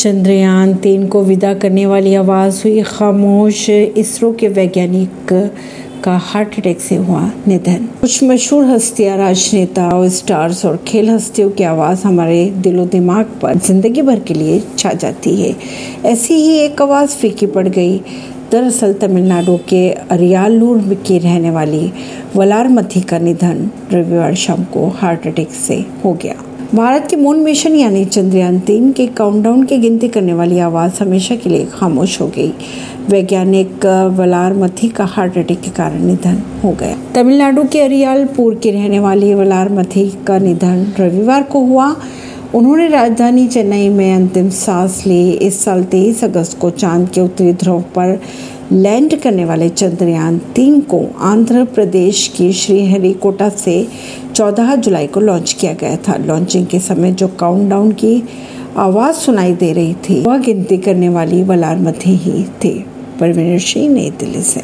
चंद्रयान तीन को विदा करने वाली आवाज़ हुई। खामोश इसरो के वैज्ञानिक का हार्ट अटैक से हुआ निधन। कुछ मशहूर हस्तियाँ, राजनेता और स्टार्स और खेल हस्तियों की आवाज़ हमारे दिलो दिमाग पर ज़िंदगी भर के लिए छा जाती है। ऐसी ही एक आवाज़ फीकी पड़ गई। दरअसल तमिलनाडु के अरियालूर की रहने वाली वलारमथी का निधन रविवार शाम को हार्ट अटैक से हो गया। भारत के मून मिशन यानी चंद्रयान तीन के काउंटडाउन की गिनती करने वाली आवाज़ हमेशा के लिए खामोश हो गई। वैज्ञानिक वलार मथी का हार्ट अटैक के कारण निधन हो गया। तमिलनाडु के अरियालपुर के रहने वाली वलार मथी का निधन रविवार को हुआ। उन्होंने राजधानी चेन्नई में अंतिम सांस ली। इस साल तेईस अगस्त को चाँद के उत्तरी ध्रुव पर लैंड करने वाले चंद्रयान तीन को आंध्र प्रदेश की श्रीहरिकोटा से 14 जुलाई को लॉन्च किया गया था। लॉन्चिंग के समय जो काउंटडाउन की आवाज़ सुनाई दे रही थी, वह गिनती करने वाली वलार मथी ही थी। परवीन सिंह नई दिल्ली से।